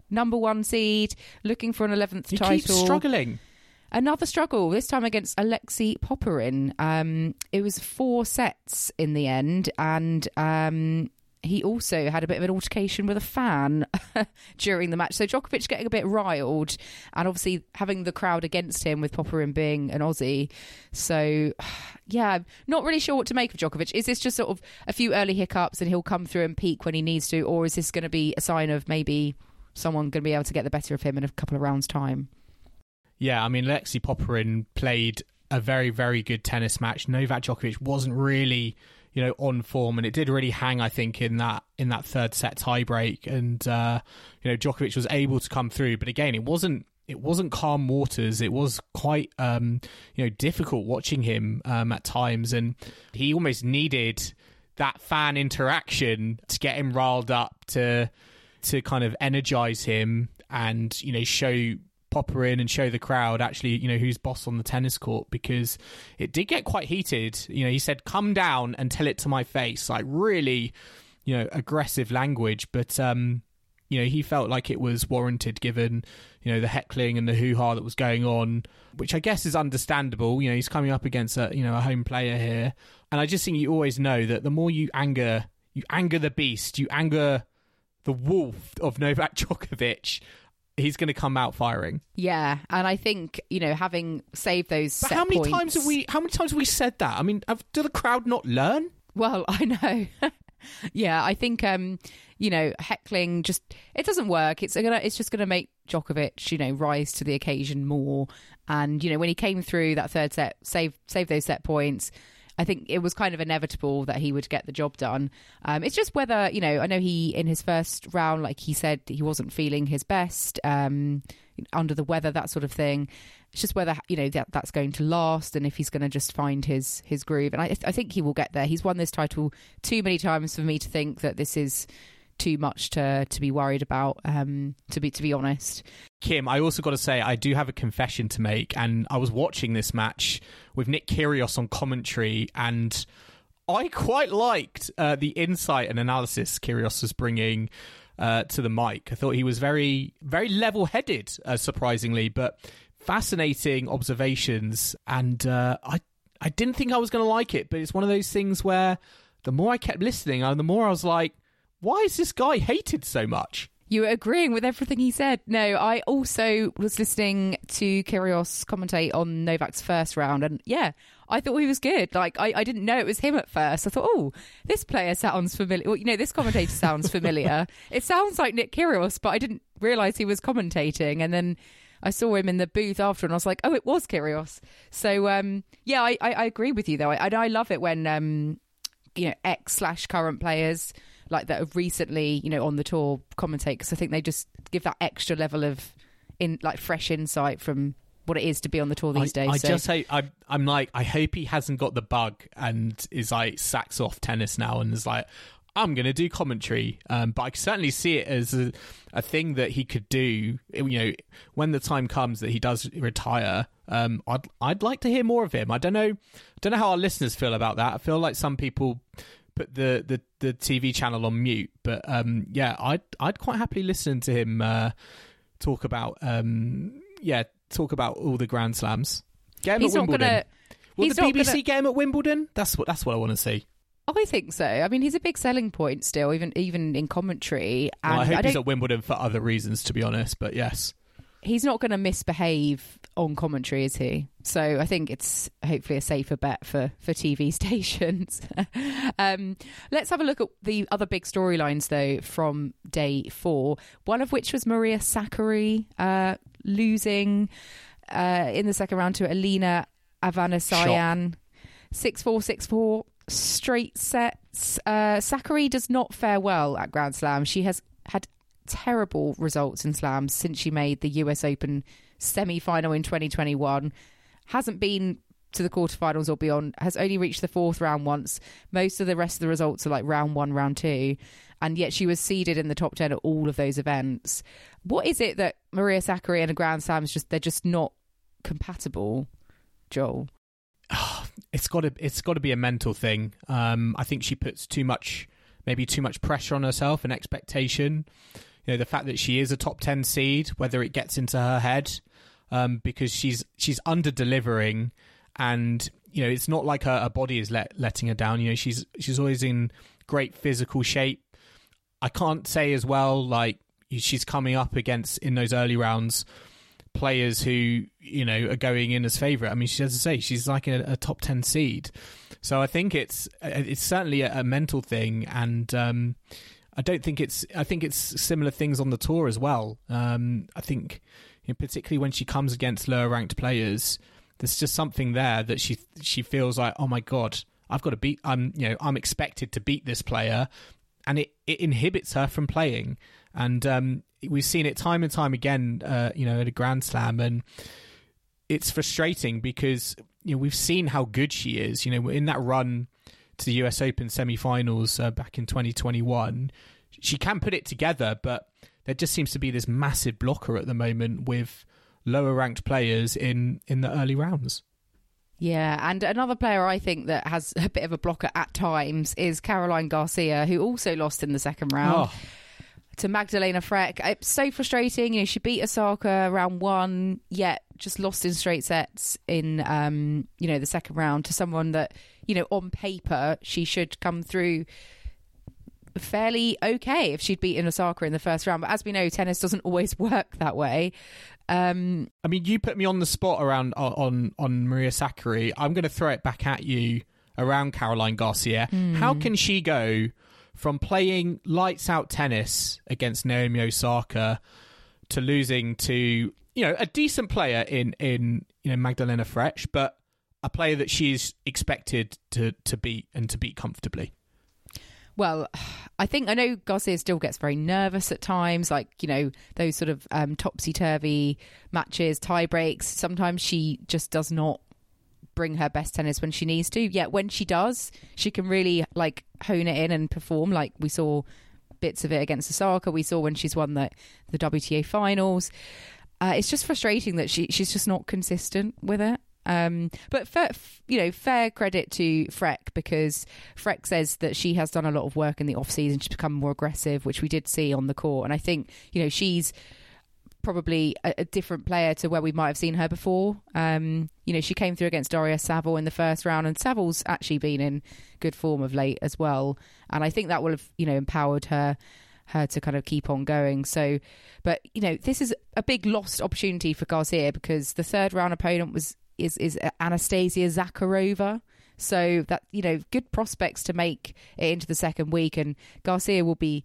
number one seed, looking for an 11th He title. keeps struggling. Another struggle, this time against Alexei Popyrin. Um, it was four sets in the end, and um, he also had a bit of an altercation with a fan <laughs> during the match. So Djokovic getting a bit riled, and obviously having the crowd against him with Popyrin being an Aussie. So, <sighs> yeah, not really sure what to make of Djokovic. Is this just sort of a few early hiccups and he'll come through and peak when he needs to, or is this going to be a sign of maybe someone going to be able to get the better of him in a couple of rounds' time? Yeah, I mean, Lexi Popyrin played a very, very good tennis match. Novak Djokovic wasn't really, you know, on form, and it did really hang, I think, in that in that third set tiebreak. And uh, you know, Djokovic was able to come through, but again, it wasn't it wasn't calm waters. It was quite, um, you know, difficult watching him um, at times, and he almost needed that fan interaction to get him riled up to to kind of energize him and you know show Popyrin and show the crowd actually, you know, who's boss on the tennis court because it did get quite heated. You know, he said, come down and tell it to my face. Like, really, you know, aggressive language. But, um, you know, he felt like it was warranted given, you know, the heckling and the hoo ha that was going on, which I guess is understandable. You know, he's coming up against a, you know, a home player here. And I just think you always know that the more you anger, you anger the beast, you anger the wolf of Novak <laughs> Djokovic, he's going to come out firing. Yeah, and I think you know having saved those. But set how many points- times have we? How many times have we said that? I mean, have, do the crowd not learn? Well, <laughs> I know. <laughs> yeah, I think um, you know, heckling just it doesn't work. It's gonna it's just gonna make Djokovic, you know, rise to the occasion more. And, you know, when he came through that third set, save save those set points, I think it was kind of inevitable that he would get the job done. Um, it's just whether, you know, I know he in his first round, like he said, he wasn't feeling his best, um, under the weather, that sort of thing. It's just whether you know that that's going to last, and if he's going to just find his his groove. And I, I think he will get there. He's won this title too many times for me to think that this is too much to to be worried about. Um, to be to be honest, Kim, I also got to say I do have a confession to make, and I was watching this match with Nick Kyrgios on commentary, and I quite liked uh, the insight and analysis Kyrgios was bringing uh, to the mic. I thought he was very, very level-headed, uh, surprisingly, but fascinating observations. And uh, I, I didn't think I was going to like it, but it's one of those things where the more I kept listening, uh, the more I was like, why is this guy hated so much? you were agreeing with everything he said. No, I also was listening to Kyrgios commentate on Novak's first round, and yeah, I thought he was good. Like I, I didn't know it was him at first. I thought, oh, this player sounds familiar. Well, you know, this commentator sounds familiar. <laughs> it sounds like Nick Kyrgios, but I didn't realize he was commentating, and then. I saw him in the booth after, and I was like, "Oh, it was Kyrgios." So, um, yeah, I, I, I agree with you though. I, I love it when um, you know ex slash current players like that have recently you know on the tour commentate because I think they just give that extra level of in like fresh insight from what it is to be on the tour these I, days. I so. just say I'm, I'm like I hope he hasn't got the bug and is like sacks off tennis now and is like I'm going to do commentary. Um, but I can certainly see it as a, a thing that he could do. You know, when the time comes that he does retire. Um, I'd I'd like to hear more of him. I don't know, I don't know how our listeners feel about that. I feel like some people put the, the, the TV channel on mute, but um, yeah, I'd I'd quite happily listen to him uh, talk about um, yeah talk about all the Grand Slams. Him he's at not Wimbledon. gonna. Will the BBC gonna- him at Wimbledon? That's what that's what I want to see. I think so. I mean, he's a big selling point still, even even in commentary. And Well, I hope I he's at Wimbledon for other reasons, to be honest. But yes, he's not going to misbehave on commentary, is he? So I think it's hopefully a safer bet for for TV <laughs> stations. <laughs> um, let's have a look at the other big storylines though from day four. One of which was Maria Sakkari uh, losing uh, in the second round to Alina Avanesyan. Six four six four straight sets. Uh, Sakkari does not fare well at Grand Slam. She has had terrible results in slams since she made the US Open semi final in 2021. Hasn't been to the quarterfinals or beyond, has only reached the fourth round once. Most of the rest of the results are like round one, round two. And yet she was seeded in the top 10 at all of those events. What is it that Maria Sakkari and a Grand Slam is just, they're just not compatible, Joel? <sighs> it's got to it's got to be a mental thing. Um, I think she puts too much, maybe too much pressure on herself and expectation. You know, the fact that she is a top ten seed, whether it gets into her head, um, because she's she's under delivering, and you know, it's not like her, her body is let, letting her down. You know, she's she's always in great physical shape. I can't say as well like she's coming up against in those early rounds players who you know are going in as favorite. I mean, she has to say she's like a, a top ten seed, so I think it's it's certainly a, a mental thing, and um, I don't think it's. I think it's similar things on the tour as well. Um, I think, you know, particularly when she comes against lower ranked players, there's just something there that she she feels like, oh my god, I've got to beat. I'm you know I'm expected to beat this player, and it, it inhibits her from playing. And um, we've seen it time and time again, uh, you know, at a Grand Slam, and it's frustrating because you know we've seen how good she is. You know, in that run to the U.S. Open semi-finals uh, back in 2021, she can put it together, but there just seems to be this massive blocker at the moment with lower ranked players in in the early rounds. Yeah, and another player I think that has a bit of a blocker at times is Caroline Garcia, who also lost in the second round. Oh. To Magdalena Frech. It's so frustrating. You know, she beat Osaka round one, yet just lost in straight sets in um, you know, the second round to someone that, you know, on paper she should come through fairly okay if she'd beaten Osaka in the first round. But as we know, tennis doesn't always <laughs> work that way. Um, I mean, you put me on the spot around on on Maria Sakkari. I'm going to throw it back at you around Caroline Garcia. Hmm. How can she go from playing lights out tennis against Naomi Osaka to losing to you know a decent player in in you know Magdalena Frech, but a player that she's expected to to beat and to beat comfortably? Well, <sighs> I think I know Garcia still gets very nervous at times, like, you know, those sort of um, topsy turvy matches, tie breaks. Sometimes she just does not bring her best tennis when she needs to. Yet when she does, she can really like hone it in and perform. Like we saw bits of it against Osaka. We saw when she's won the, the WTA finals. Uh, it's just frustrating that she she's just not consistent with it. Um, but fair, you know, fair credit to Frech because Frech says that she has done a lot of work in the off season. She's become more aggressive, which we did see on the court. And I think you know she's probably a, a different player to where we might have seen her before. Um, you know, she came through against Daria Saville in the first round, and Saville's actually been in good form of late as well. And I think that will have you know empowered her her to kind of keep on going. So, but you know, this is a big lost opportunity for Garcia because the third round opponent was is is Anastasia Zakharova. So that you know, good prospects to make it into the second week, and Garcia will be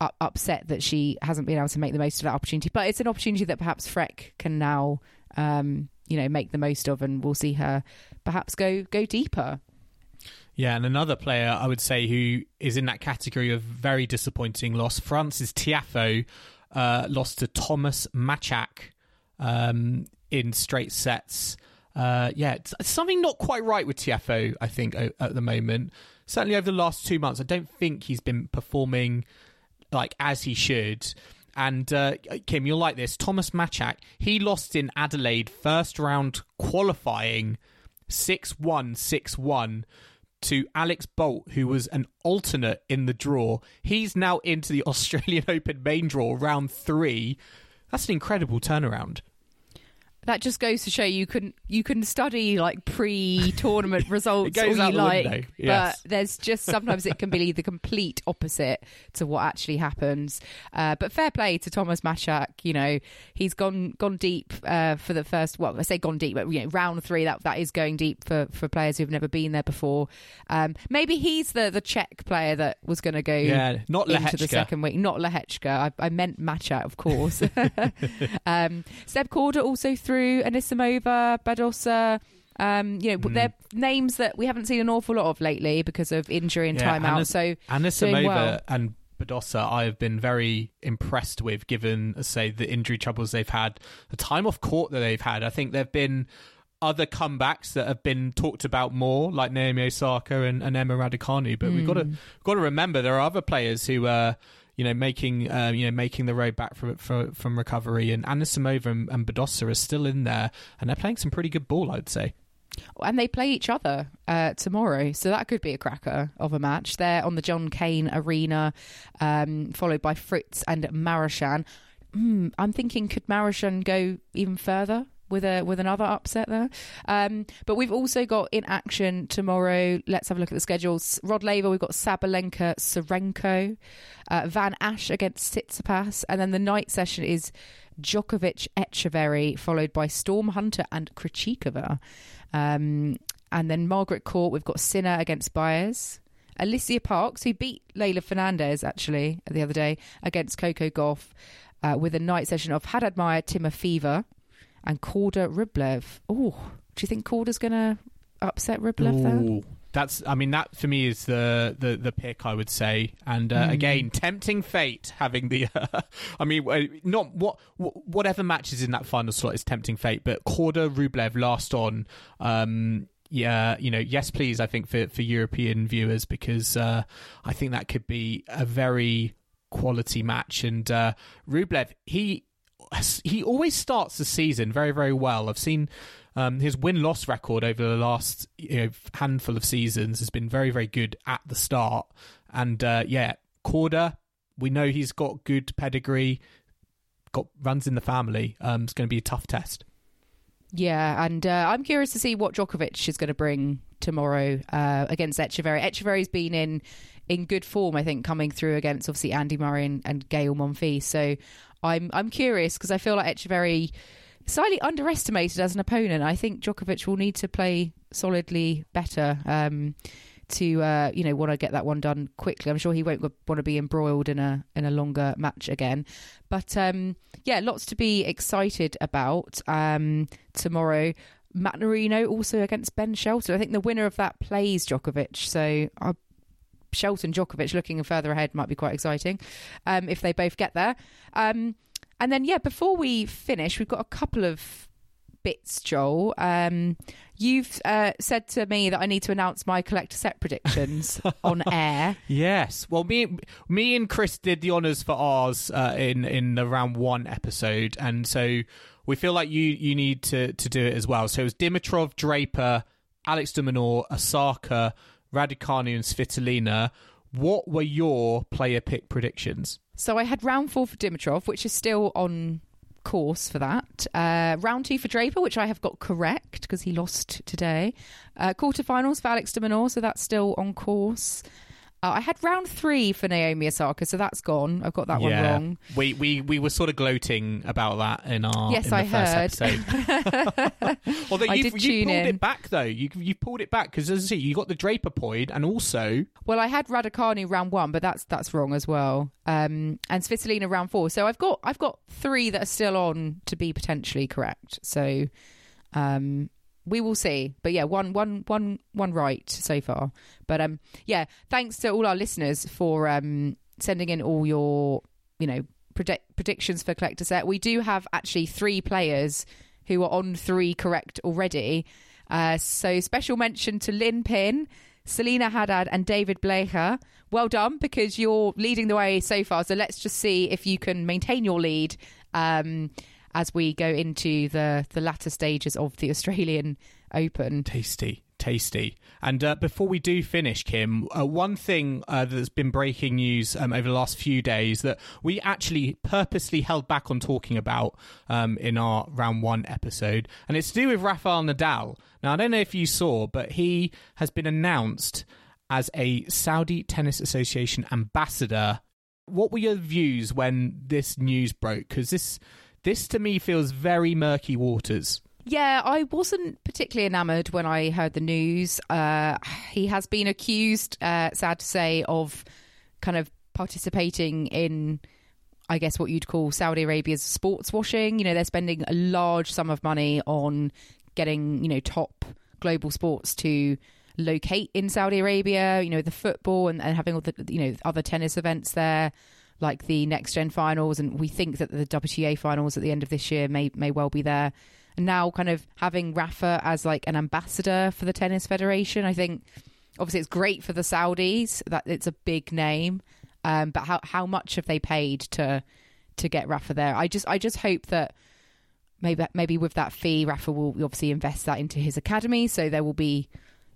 up, upset that she hasn't been able to make the most of that opportunity. But it's an opportunity that perhaps Frech can now, um, you know, make the most of, and we'll see her perhaps go go deeper. Yeah, and another player I would say who is in that category of very disappointing loss, Frances Tiafoe, uh, lost to Thomas Machac um, in straight sets. Uh, yeah, something not quite right with Tiafoe, I think, o- at the moment. Certainly over the last two months, I don't think he's been performing like as he should. And uh, Kim, you'll like this. Thomas Machac, he lost in Adelaide first round qualifying 6 1 6 1 to Alex Bolt, who was an alternate in the draw. He's now into the <laughs> Australian Open main draw, round three. That's an incredible turnaround. That just goes to show you can you can study like pre-tournament <laughs> results all you like, yes. but there's just <laughs> sometimes it can be the complete opposite to what actually happens. Uh, but fair play to Thomas Machac. You know he's gone gone deep uh, for the first. Well, I say gone deep, but you know round three that that is going deep for, for players who've never been there before. Um, maybe he's the the Czech player that was going to go Yeah, not into the second week. Not Lehecka. I, I meant Machac, of course. <laughs> um, Seb Korda also through Anisimova, Badosa. Um, you know, Mm. they're names that we haven't seen an awful lot of lately because of injury and Yeah, timeout. Anis- so Anisimova well. and Badosa, I have been very impressed with, given, uh, say, the injury troubles they've had, the time off court that they've had. I think there have been other comebacks that have been talked about more, like Naomi Osaka and, and Emma Raducanu. But we've got to got to remember there are other players who are. You know, making uh, you know making the road back from from, from recovery, and Anisimova and, and Badosa are still in there, and they're playing some pretty good ball, I'd say. and they play each other uh, tomorrow, so that could be a cracker of a match. They're on the John Cain Arena, um, followed by Fritz and Marozsan. Mm, I'm thinking, could Marozsan go even further? With a with another upset there, um, but we've also got in action tomorrow. Let's have a look at the schedules. Rod Laver, we've got Sabalenka, Tsurenko, uh, Van Assche against Tsitsipas, and then the night session is Djokovic, Etcheverry, followed by Storm Hunter and Krejcikova. Um, and then Margaret Court, we've got Sinner against Baez. Alicia Parks, who beat Leylah Fernandez actually the other day against Coco Gauff, uh, with a night session of Haddad Maia, Timofeeva, and Korda Rublev. Oh, do you think Korda's going to upset Rublev there? That's, I mean, that for me is the the, the pick I would say. And uh, again, tempting fate having the. uh, <laughs> I mean, not what whatever matches in that final slot is tempting fate, but Korda Rublev last on. Um, yeah, you know, yes, please. I think for for European viewers because uh, I think that could be a very quality match. And uh, Rublev, he he always starts the season very very well. I've seen um, his win loss record over the last you know, handful of seasons has been very very good at the start. And uh, yeah, Korda, we know he's got good pedigree, got runs in the family. Um, it's going to be a tough test. Yeah, and uh, I'm curious to see what Djokovic is going to bring tomorrow uh, against Etcheverry. Etcheverry's been in in good form. I think coming through against obviously Andy Murray and, and Gael Monfils. So I'm I'm curious because I feel like Etcheverry slightly underestimated as an opponent. I think Djokovic will need to play solidly better. Um, to uh, you know want to get that one done quickly. I'm sure he won't want to be embroiled in a in a longer match again. But um, yeah, lots to be excited about um, tomorrow. Mannarino also against Ben Shelton. I think the winner of that plays Djokovic. So uh, Shelton Djokovic looking further ahead might be quite exciting um, if they both get there. Um, and then yeah, before we finish, we've got a couple of bits, Joel. Um, you've uh, said to me that I need to announce my collector set predictions <laughs> on air. Yes. Well, me, me and Chris did the honors for ours uh, in in the round one episode, and so we feel like you you need to to do it as well. So it was Dimitrov, Draper, Alex de Minaur, Raducanu, and Svitolina. What were your player pick predictions? So I had round four for Dimitrov, which is still on course for that. Uh, round two for Draper, which I have got correct because he lost today. Uh, quarterfinals for Alex de Minaur, so that's still on course. Uh, I had round three for Naomi Osaka, so that's gone. I've got that yeah. one wrong. We, we we were sort of gloating about that in our yes, in the I first heard. episode. <laughs> <laughs> Although I you've, did you tune pulled in. it back though. You you pulled it back because as I see, you got the Draper point, and also Well, I had Raducanu round one, but that's that's wrong as well. Um, and Svitolina round four. So I've got I've got three that are still on to be potentially correct. So um, we will see. But yeah, one one one one right so far. But um, yeah, thanks to all our listeners for um sending in all your you know predict- predictions for collector set. We do have actually three players who are on three correct already. Uh, so special mention to Lynn Pin. Selena Haddad and David Blecher. Well done because you're leading the way so far. So let's just see if you can maintain your lead um, as we go into the, the latter stages of the Australian Open. tasty, tasty. And uh, before we do finish, Kim, uh, one thing uh, that's been breaking news um, over the last few days that we actually purposely held back on talking about um, in our round one episode, and it's to do with Rafael Nadal. Now, I don't know if you saw, but he has been announced as a Saudi Tennis Association ambassador. What were your views when this news broke? Because this, this to me feels very murky waters. Yeah, I wasn't particularly enamoured when I heard the news. Uh, he has been accused, uh, sad to say, of kind of participating in, I guess, what you'd call Saudi Arabia's sports washing. You know, they're spending a large sum of money on getting, you know, top global sports to locate in Saudi Arabia. You know, the football and, and having all the, you know, other tennis events there. Like the next gen finals, and we think that the WTA finals at the end of this year may may well be there. And now kind of having Rafa as like an ambassador for the tennis federation i think obviously it's great for the saudis that it's a big name um, but how how much have they paid to to get Rafa there? I just i just hope that maybe maybe with that fee Rafa will obviously invest that into his academy so there will be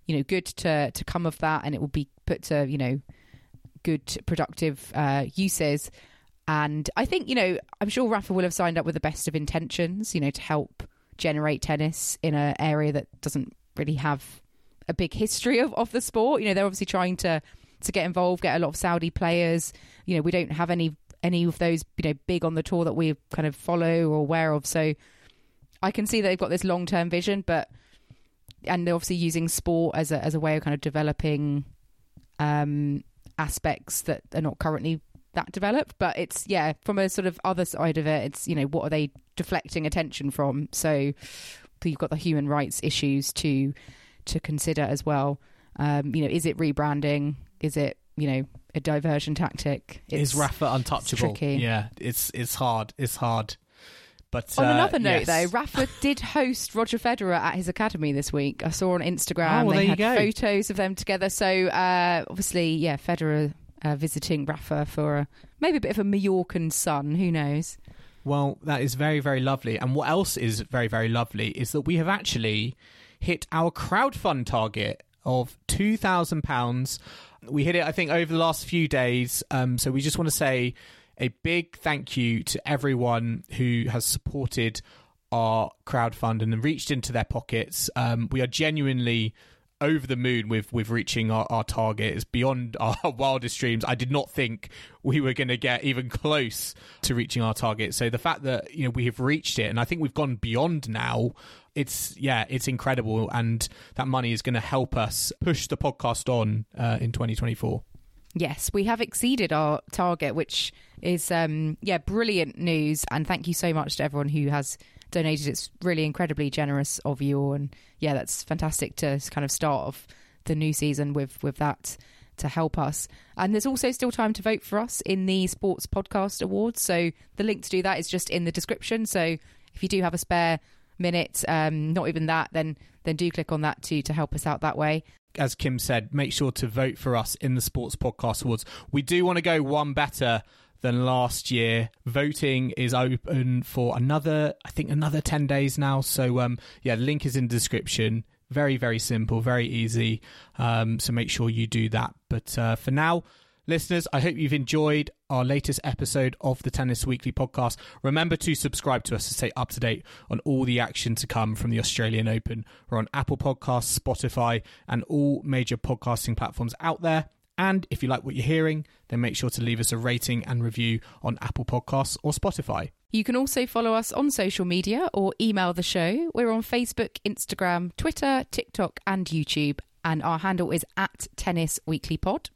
you know good to to come of that and it will be put to you know good productive uh, uses and I think, you know, I'm sure Rafa will have signed up with the best of intentions, you know, to help generate tennis in an area that doesn't really have a big history of, of the sport. You know, they're obviously trying to to get involved, get a lot of Saudi players. You know, we don't have any any of those, you know, big on the tour that we kind of follow or aware of. So I can see they've got this long term vision, but and they're obviously using sport as a as a way of kind of developing um aspects that are not currently that developed but it's yeah from a sort of other side of it it's you know what are they deflecting attention from so you've got the human rights issues to to consider as well um you know is it rebranding is it you know a diversion tactic is Rafa untouchable? tricky. Yeah, it's it's hard. It's hard. But On uh, another note, yes. though, Rafa <laughs> did host Roger Federer at his academy this week. I saw on Instagram Oh, well, they had photos of them together. So uh, obviously, yeah, Federer uh, visiting Rafa for a, maybe a bit of a Mallorcan sun. Who knows? Well, that is very, very lovely. And what else is very, very lovely is that we have actually hit our crowdfund target of £2,000. We hit it, I think, over the last few days. Um, so we just want to say a big thank you to everyone who has supported our crowdfund and reached into their pockets. Um, we are genuinely over the moon with with reaching our, our target. It's beyond <laughs> our wildest dreams. I did not think we were going to get even close to reaching our target. So the fact that you know we have reached it, and I think we've gone beyond now. It's yeah, it's incredible, and that money is going to help us push the podcast on uh, in 2024. Yes, we have exceeded our target, which is um yeah, brilliant news and thank you so much to everyone who has donated. It's really incredibly generous of you and yeah, that's fantastic to kind of start off the new season with with that to help us. And there's also still time to vote for us in the Sports Podcast Awards. So the link to do that is just in the description. So if you do have a spare minute, um, not even that, then then do click on that too to help us out that way as Kim said, make sure to vote for us in the Sports Podcast Awards. We do want to go one better than last year. Voting is open for another, I think, another 10 days now. So, um, yeah, link is in the description. Very, very simple, very easy. Um, so make sure you do that. But uh, for now, Listeners, I hope you've enjoyed our latest episode of the Tennis Weekly podcast. Remember to subscribe to us to stay up to date on all the action to come from the Australian Open. We're on Apple Podcasts, Spotify, and all major podcasting platforms out there. And if you like what you're hearing, then make sure to leave us a rating and review on Apple Podcasts or Spotify. You can also follow us on social media or email the show. We're on Facebook, Instagram, Twitter, TikTok, and YouTube and our handle is at Tennis Weekly Pod.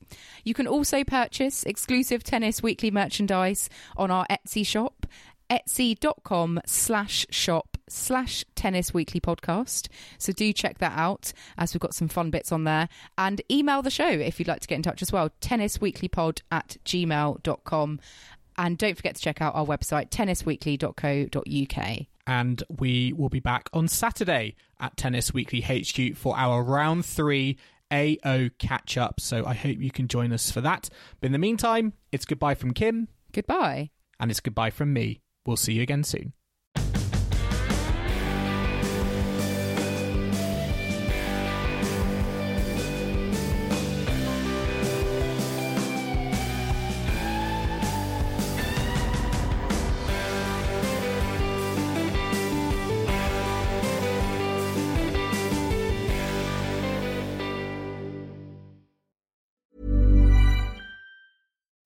You can also purchase exclusive Tennis Weekly merchandise on our Etsy shop, etsy.com slash shop slash tennis weekly podcast. So do check that out as we've got some fun bits on there. And email the show if you'd like to get in touch as well tennisweeklypod at gmail.com and don't forget to check out our website tennisweekly.co.uk and we will be back on Saturday at Tennis Weekly HQ for our round three AO catch up. So I hope you can join us for that. But in the meantime, it's goodbye from Kim. Goodbye. And it's goodbye from me. We'll see you again soon.